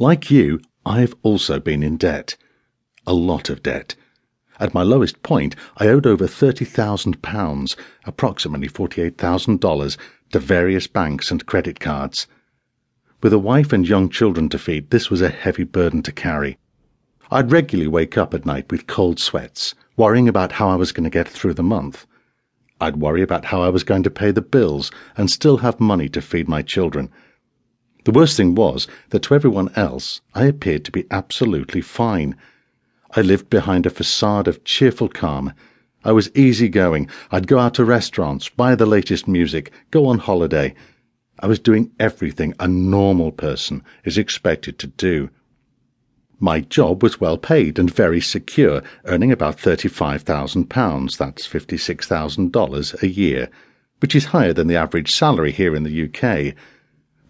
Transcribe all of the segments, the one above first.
Like you, I've also been in debt. A lot of debt. At my lowest point, I owed over £30,000, approximately $48,000, to various banks and credit cards. With a wife and young children to feed, this was a heavy burden to carry. I'd regularly wake up at night with cold sweats, worrying about how I was going to get through the month. I'd worry about how I was going to pay the bills and still have money to feed my children. The worst thing was that to everyone else I appeared to be absolutely fine. I lived behind a facade of cheerful calm. I was easygoing. I'd go out to restaurants, buy the latest music, go on holiday. I was doing everything a normal person is expected to do. My job was well paid and very secure, earning about £35,000, that's $56,000 a year, which is higher than the average salary here in the UK.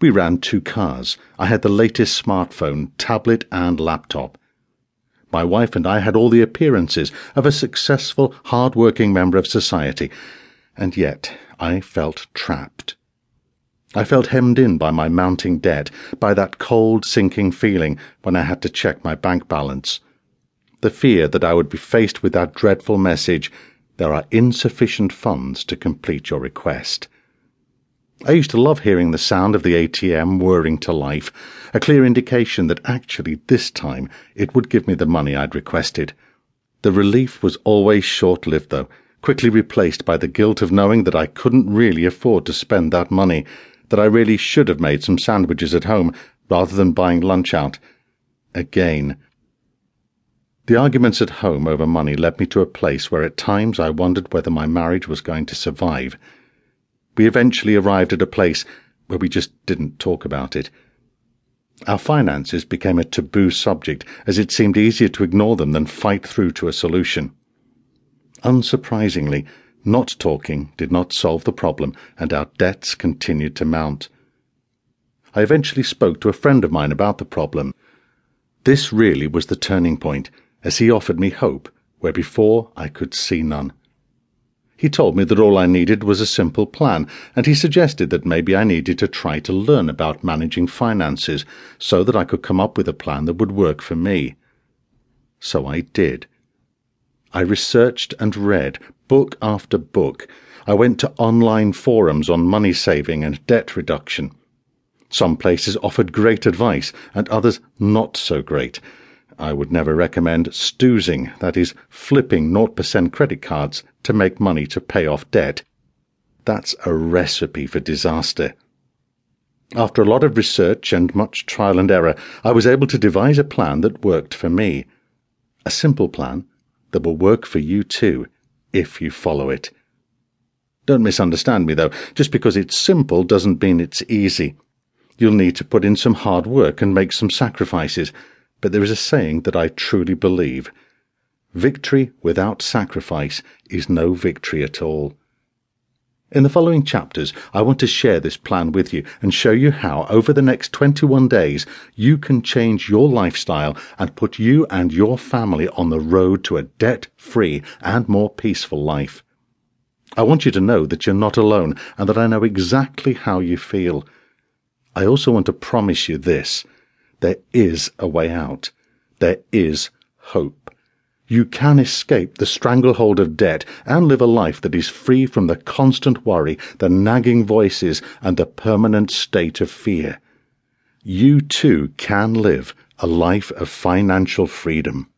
We ran two cars. I had the latest smartphone, tablet, and laptop. My wife and I had all the appearances of a successful, hard-working member of society, and yet I felt trapped. I felt hemmed in by my mounting debt, by that cold, sinking feeling when I had to check my bank balance. The fear that I would be faced with that dreadful message there are insufficient funds to complete your request. I used to love hearing the sound of the ATM whirring to life, a clear indication that actually this time it would give me the money I'd requested. The relief was always short lived, though, quickly replaced by the guilt of knowing that I couldn't really afford to spend that money that I really should have made some sandwiches at home rather than buying lunch out. Again. The arguments at home over money led me to a place where at times I wondered whether my marriage was going to survive. We eventually arrived at a place where we just didn't talk about it. Our finances became a taboo subject as it seemed easier to ignore them than fight through to a solution. Unsurprisingly, not talking did not solve the problem, and our debts continued to mount. I eventually spoke to a friend of mine about the problem. This really was the turning point, as he offered me hope where before I could see none. He told me that all I needed was a simple plan, and he suggested that maybe I needed to try to learn about managing finances so that I could come up with a plan that would work for me. So I did. I researched and read book after book. I went to online forums on money saving and debt reduction. Some places offered great advice, and others not so great. I would never recommend stoozing, that is, flipping 0% credit cards to make money to pay off debt. That's a recipe for disaster. After a lot of research and much trial and error, I was able to devise a plan that worked for me. A simple plan that will work for you too, if you follow it. Don't misunderstand me, though. Just because it's simple doesn't mean it's easy. You'll need to put in some hard work and make some sacrifices, but there is a saying that I truly believe. Victory without sacrifice is no victory at all. In the following chapters, I want to share this plan with you and show you how, over the next 21 days, you can change your lifestyle and put you and your family on the road to a debt free and more peaceful life. I want you to know that you're not alone and that I know exactly how you feel. I also want to promise you this there is a way out, there is hope. You can escape the stranglehold of debt and live a life that is free from the constant worry, the nagging voices, and the permanent state of fear. You too can live a life of financial freedom.